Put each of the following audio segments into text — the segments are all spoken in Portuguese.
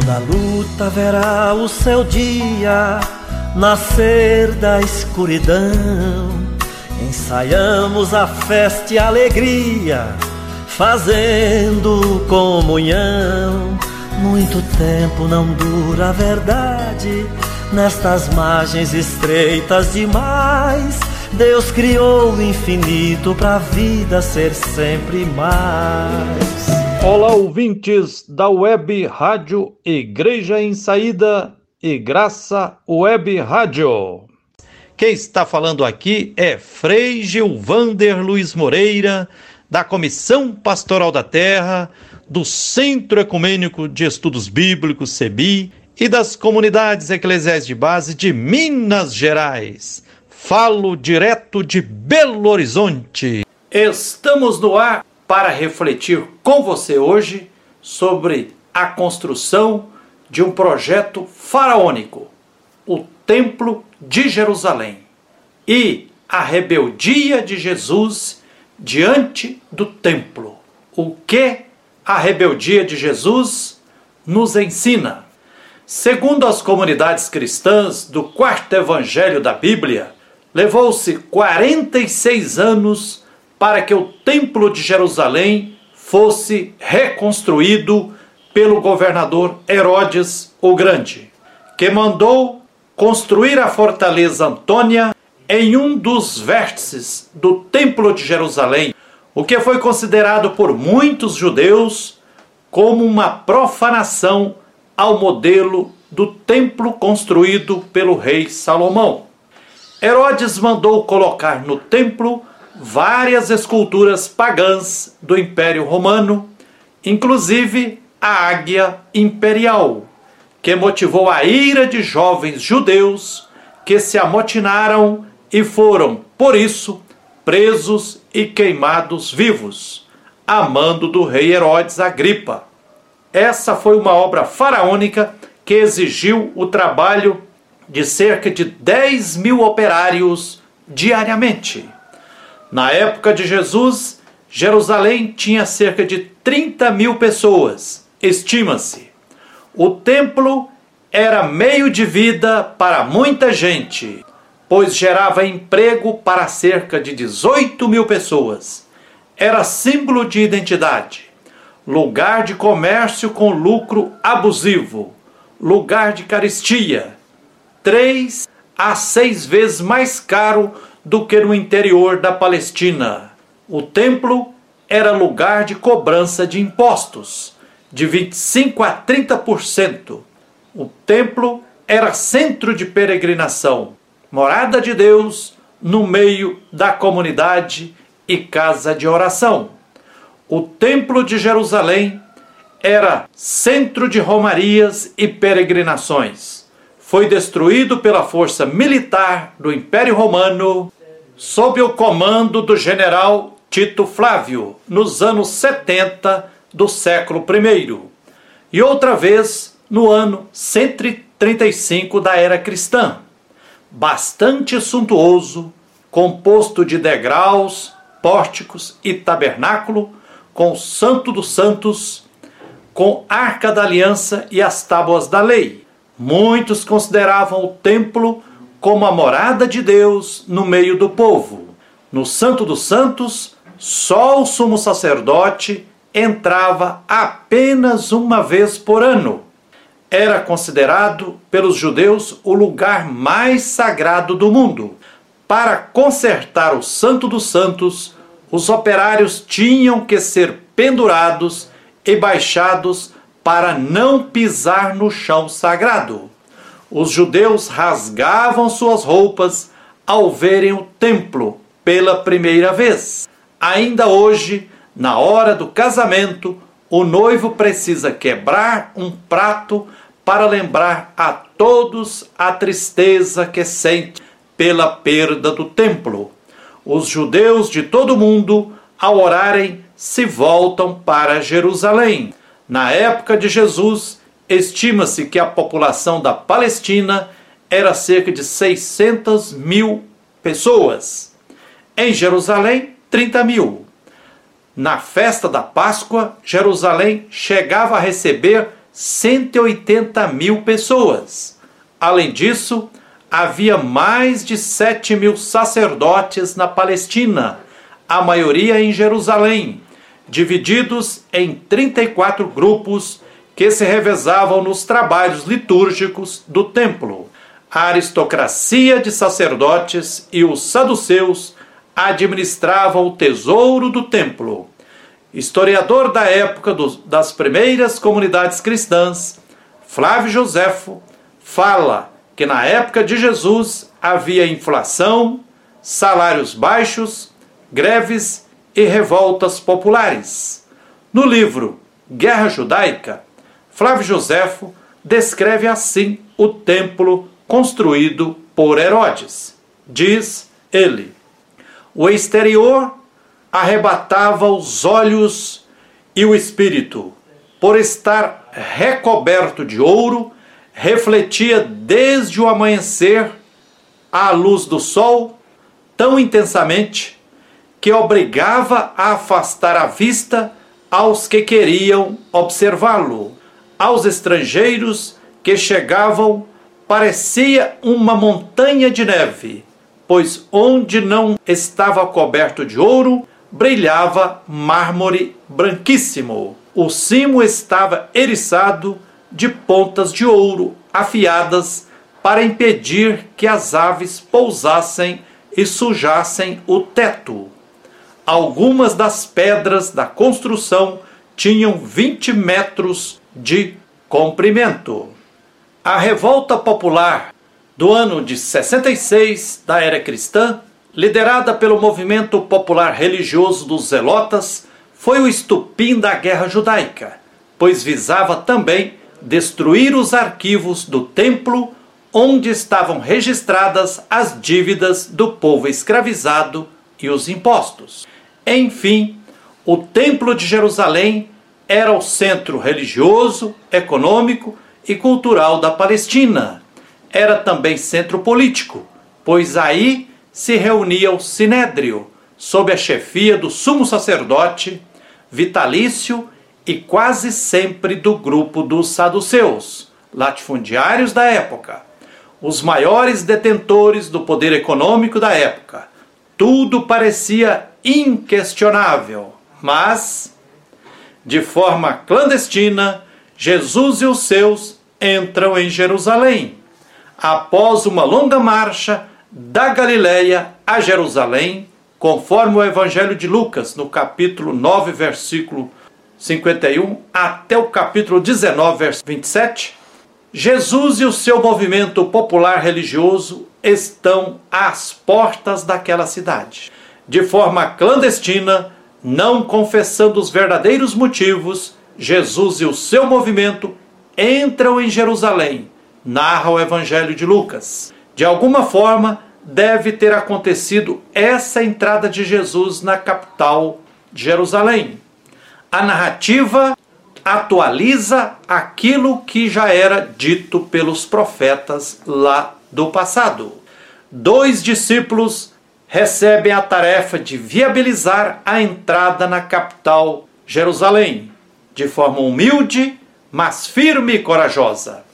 Toda luta verá o seu dia nascer da escuridão. Ensaiamos a festa e a alegria, fazendo comunhão. Muito tempo não dura a verdade, nestas margens estreitas demais. Deus criou o infinito para a vida ser sempre mais. Olá, ouvintes da Web Rádio Igreja em Saída e Graça Web Rádio. Quem está falando aqui é Frei Gilvander Luiz Moreira, da Comissão Pastoral da Terra, do Centro Ecumênico de Estudos Bíblicos, CEBI, e das comunidades eclesiais de base de Minas Gerais. Falo direto de Belo Horizonte. Estamos no ar para refletir com você hoje sobre a construção de um projeto faraônico, o Templo de Jerusalém, e a rebeldia de Jesus diante do templo. O que a rebeldia de Jesus nos ensina? Segundo as comunidades cristãs do quarto evangelho da Bíblia, levou-se 46 anos para que o Templo de Jerusalém fosse reconstruído pelo governador Herodes o Grande, que mandou construir a fortaleza Antônia em um dos vértices do Templo de Jerusalém, o que foi considerado por muitos judeus como uma profanação ao modelo do templo construído pelo rei Salomão. Herodes mandou colocar no templo várias esculturas pagãs do Império Romano, inclusive a águia imperial, que motivou a ira de jovens judeus que se amotinaram e foram, por isso, presos e queimados vivos, a mando do rei Herodes Agripa. Essa foi uma obra faraônica que exigiu o trabalho de cerca de 10 mil operários diariamente. Na época de Jesus, Jerusalém tinha cerca de 30 mil pessoas, estima-se. O templo era meio de vida para muita gente, pois gerava emprego para cerca de 18 mil pessoas. Era símbolo de identidade, lugar de comércio com lucro abusivo, lugar de caristia, três a seis vezes mais caro do que no interior da Palestina. O templo era lugar de cobrança de impostos, de 25 a 30%. O templo era centro de peregrinação, morada de Deus no meio da comunidade e casa de oração. O Templo de Jerusalém era centro de romarias e peregrinações. Foi destruído pela força militar do Império Romano sob o comando do general Tito Flávio, nos anos 70 do século I, e outra vez no ano 135 da era cristã. Bastante suntuoso, composto de degraus, pórticos e tabernáculo, com o Santo dos Santos, com Arca da Aliança e as tábuas da lei. Muitos consideravam o templo como a morada de Deus no meio do povo. No Santo dos Santos, só o sumo sacerdote entrava apenas uma vez por ano. Era considerado pelos judeus o lugar mais sagrado do mundo. Para consertar o Santo dos Santos, os operários tinham que ser pendurados e baixados para não pisar no chão sagrado os judeus rasgavam suas roupas ao verem o templo pela primeira vez. Ainda hoje, na hora do casamento, o noivo precisa quebrar um prato para lembrar a todos a tristeza que sente pela perda do templo. Os judeus de todo o mundo, ao orarem, se voltam para Jerusalém. Na época de Jesus, estima-se que a população da Palestina era cerca de 600 mil pessoas. Em Jerusalém, 30 mil. Na festa da Páscoa, Jerusalém chegava a receber 180 mil pessoas. Além disso, havia mais de 7 mil sacerdotes na Palestina, a maioria em Jerusalém, divididos em 34 grupos que se revezavam nos trabalhos litúrgicos do templo. A aristocracia de sacerdotes e os saduceus administravam o tesouro do templo. Historiador da época das primeiras comunidades cristãs, Flávio Joséfo fala que na época de Jesus havia inflação, salários baixos, greves e revoltas populares. No livro Guerra Judaica, Flávio Joséfo descreve assim o templo construído por Herodes. Diz ele: O exterior arrebatava os olhos e o espírito, por estar recoberto de ouro, refletia desde o amanhecer à luz do sol tão intensamente que obrigava a afastar a vista aos que queriam observá-lo. Aos estrangeiros que chegavam, parecia uma montanha de neve, pois onde não estava coberto de ouro, brilhava mármore branquíssimo. O cimo estava eriçado de pontas de ouro afiadas para impedir que as aves pousassem e sujassem o teto. Algumas das pedras da construção tinham 20 metros de comprimento. A revolta popular do ano de 66 da era cristã, liderada pelo movimento popular religioso dos Zelotas, foi o estupim da guerra judaica, pois visava também destruir os arquivos do templo onde estavam registradas as dívidas do povo escravizado e os impostos. Enfim, o Templo de Jerusalém era o centro religioso, econômico e cultural da Palestina. Era também centro político, pois aí se reunia o Sinédrio, sob a chefia do sumo sacerdote, vitalício e quase sempre do grupo dos saduceus, latifundiários da época, os maiores detentores do poder econômico da época. Tudo parecia inquestionável, mas, de forma clandestina, Jesus e os seus entram em Jerusalém. Após uma longa marcha da Galiléia a Jerusalém, conforme o Evangelho de Lucas, no capítulo 9, versículo 51 até o capítulo 19, verso 27, Jesus e o seu movimento popular religioso estão às portas daquela cidade de forma clandestina, não confessando os verdadeiros motivos, Jesus e o seu movimento entram em Jerusalém, narra o Evangelho de Lucas. De alguma forma, deve ter acontecido essa entrada de Jesus na capital de Jerusalém. A narrativa atualiza aquilo que já era dito pelos profetas lá do passado. Dois discípulos recebem a tarefa de viabilizar a entrada na capital, Jerusalém, de forma humilde, mas firme e corajosa.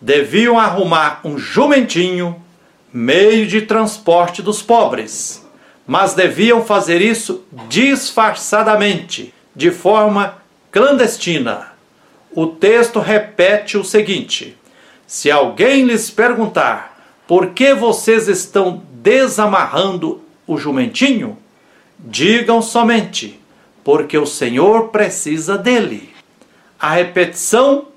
Deviam arrumar um jumentinho, meio de transporte dos pobres, mas deviam fazer isso disfarçadamente, de forma clandestina. O texto repete o seguinte: Se alguém lhes perguntar por que vocês estão desamarrando o jumentinho, digam somente, porque o Senhor precisa dele. A repetição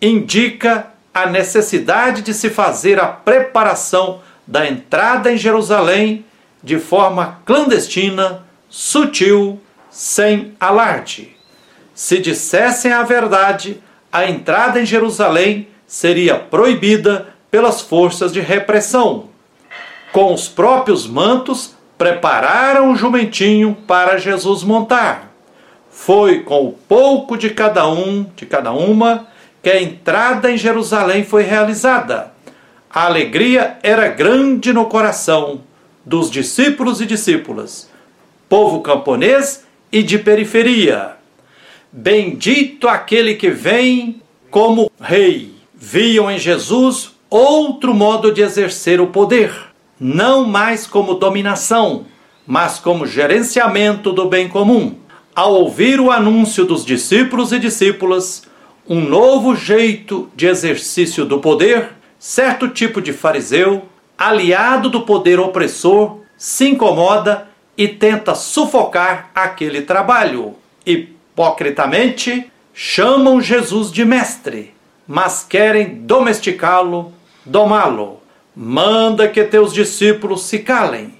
indica a necessidade de se fazer a preparação da entrada em Jerusalém de forma clandestina, sutil, sem alarde. Se dissessem a verdade, a entrada em Jerusalém seria proibida pelas forças de repressão. Com os próprios mantos, prepararam o jumentinho para Jesus montar. Foi com o pouco de cada um, de cada uma, que a entrada em Jerusalém foi realizada. A alegria era grande no coração dos discípulos e discípulas, povo camponês e de periferia. Bendito aquele que vem como rei. Viam em Jesus outro modo de exercer o poder, não mais como dominação, mas como gerenciamento do bem comum. Ao ouvir o anúncio dos discípulos e discípulas, um novo jeito de exercício do poder, certo tipo de fariseu, aliado do poder opressor, se incomoda e tenta sufocar aquele trabalho. Hipocritamente, chamam Jesus de mestre, mas querem domesticá-lo, domá-lo. Manda que teus discípulos se calem.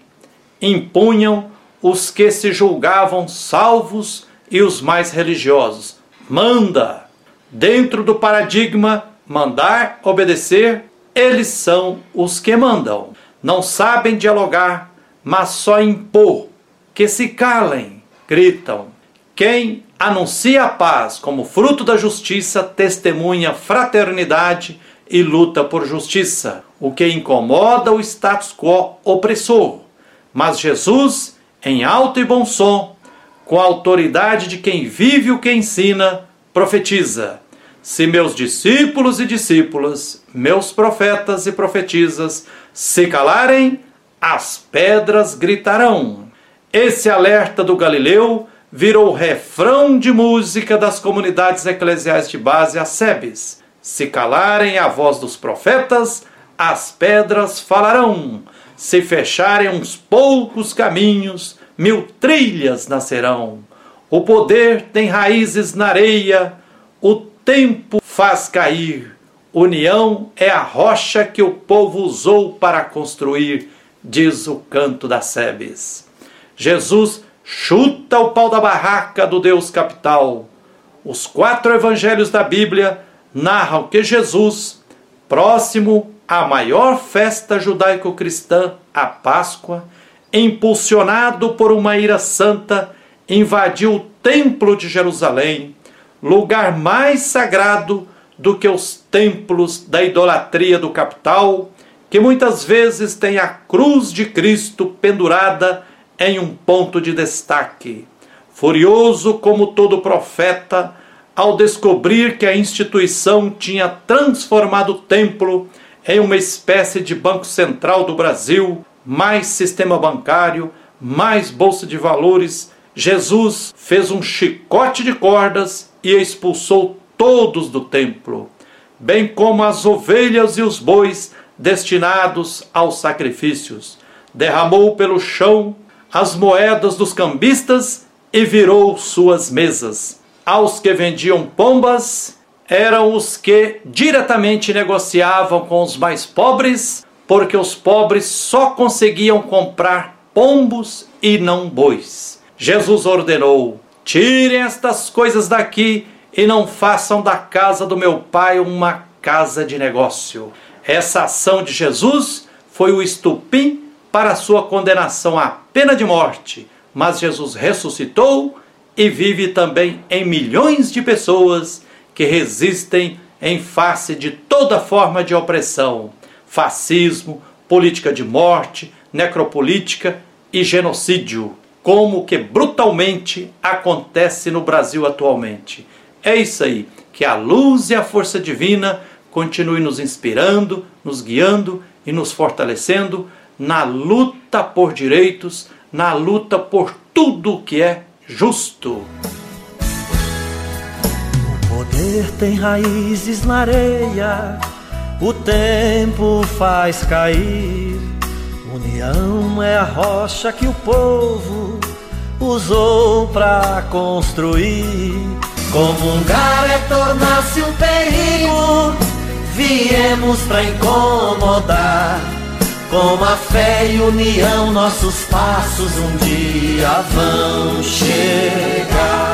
Impunham os que se julgavam salvos e os mais religiosos. Manda! Dentro do paradigma mandar, obedecer, eles são os que mandam. Não sabem dialogar, mas só impor. Que se calem, gritam. Quem anuncia a paz como fruto da justiça testemunha fraternidade e luta por justiça, o que incomoda o status quo opressor. Mas Jesus, em alto e bom som, com a autoridade de quem vive o que ensina, profetiza: Se meus discípulos e discípulas, meus profetas e profetisas, se calarem, as pedras gritarão. Esse alerta do Galileu virou refrão de música das comunidades eclesiais de base SEBs. Se calarem a voz dos profetas, as pedras falarão. Se fecharem uns poucos caminhos, mil trilhas nascerão. O poder tem raízes na areia, o tempo faz cair. União é a rocha que o povo usou para construir, diz o canto das Sebes. Jesus chuta o pau da barraca do Deus capital. Os quatro evangelhos da Bíblia narram que Jesus, próximo à maior festa judaico-cristã, a Páscoa, impulsionado por uma ira santa, invadiu o Templo de Jerusalém, lugar mais sagrado do que os templos da idolatria do capital, que muitas vezes tem a cruz de Cristo pendurada em um ponto de destaque. Furioso como todo profeta, ao descobrir que a instituição tinha transformado o templo em uma espécie de banco central do Brasil, mais sistema bancário, mais bolsa de valores, Jesus fez um chicote de cordas e expulsou todos do templo, bem como as ovelhas e os bois destinados aos sacrifícios. Derramou pelo chão as moedas dos cambistas e virou suas mesas. Aos que vendiam pombas eram os que diretamente negociavam com os mais pobres, porque os pobres só conseguiam comprar pombos e não bois. Jesus ordenou: tirem estas coisas daqui e não façam da casa do meu pai uma casa de negócio. Essa ação de Jesus foi o estupim para sua condenação à pena de morte, mas Jesus ressuscitou e vive também em milhões de pessoas que resistem em face de toda forma de opressão, fascismo, política de morte, necropolítica e genocídio, como que brutalmente acontece no Brasil atualmente. É isso aí, que a luz e a força divina continue nos inspirando, nos guiando e nos fortalecendo na luta por direitos, na luta por tudo que é justo. O poder tem raízes na areia, o tempo faz cair. União é a rocha que o povo usou para construir. Comungar é tornar-se um perigo, viemos para incomodar com a fé e união, nossos passos um dia vão chegar.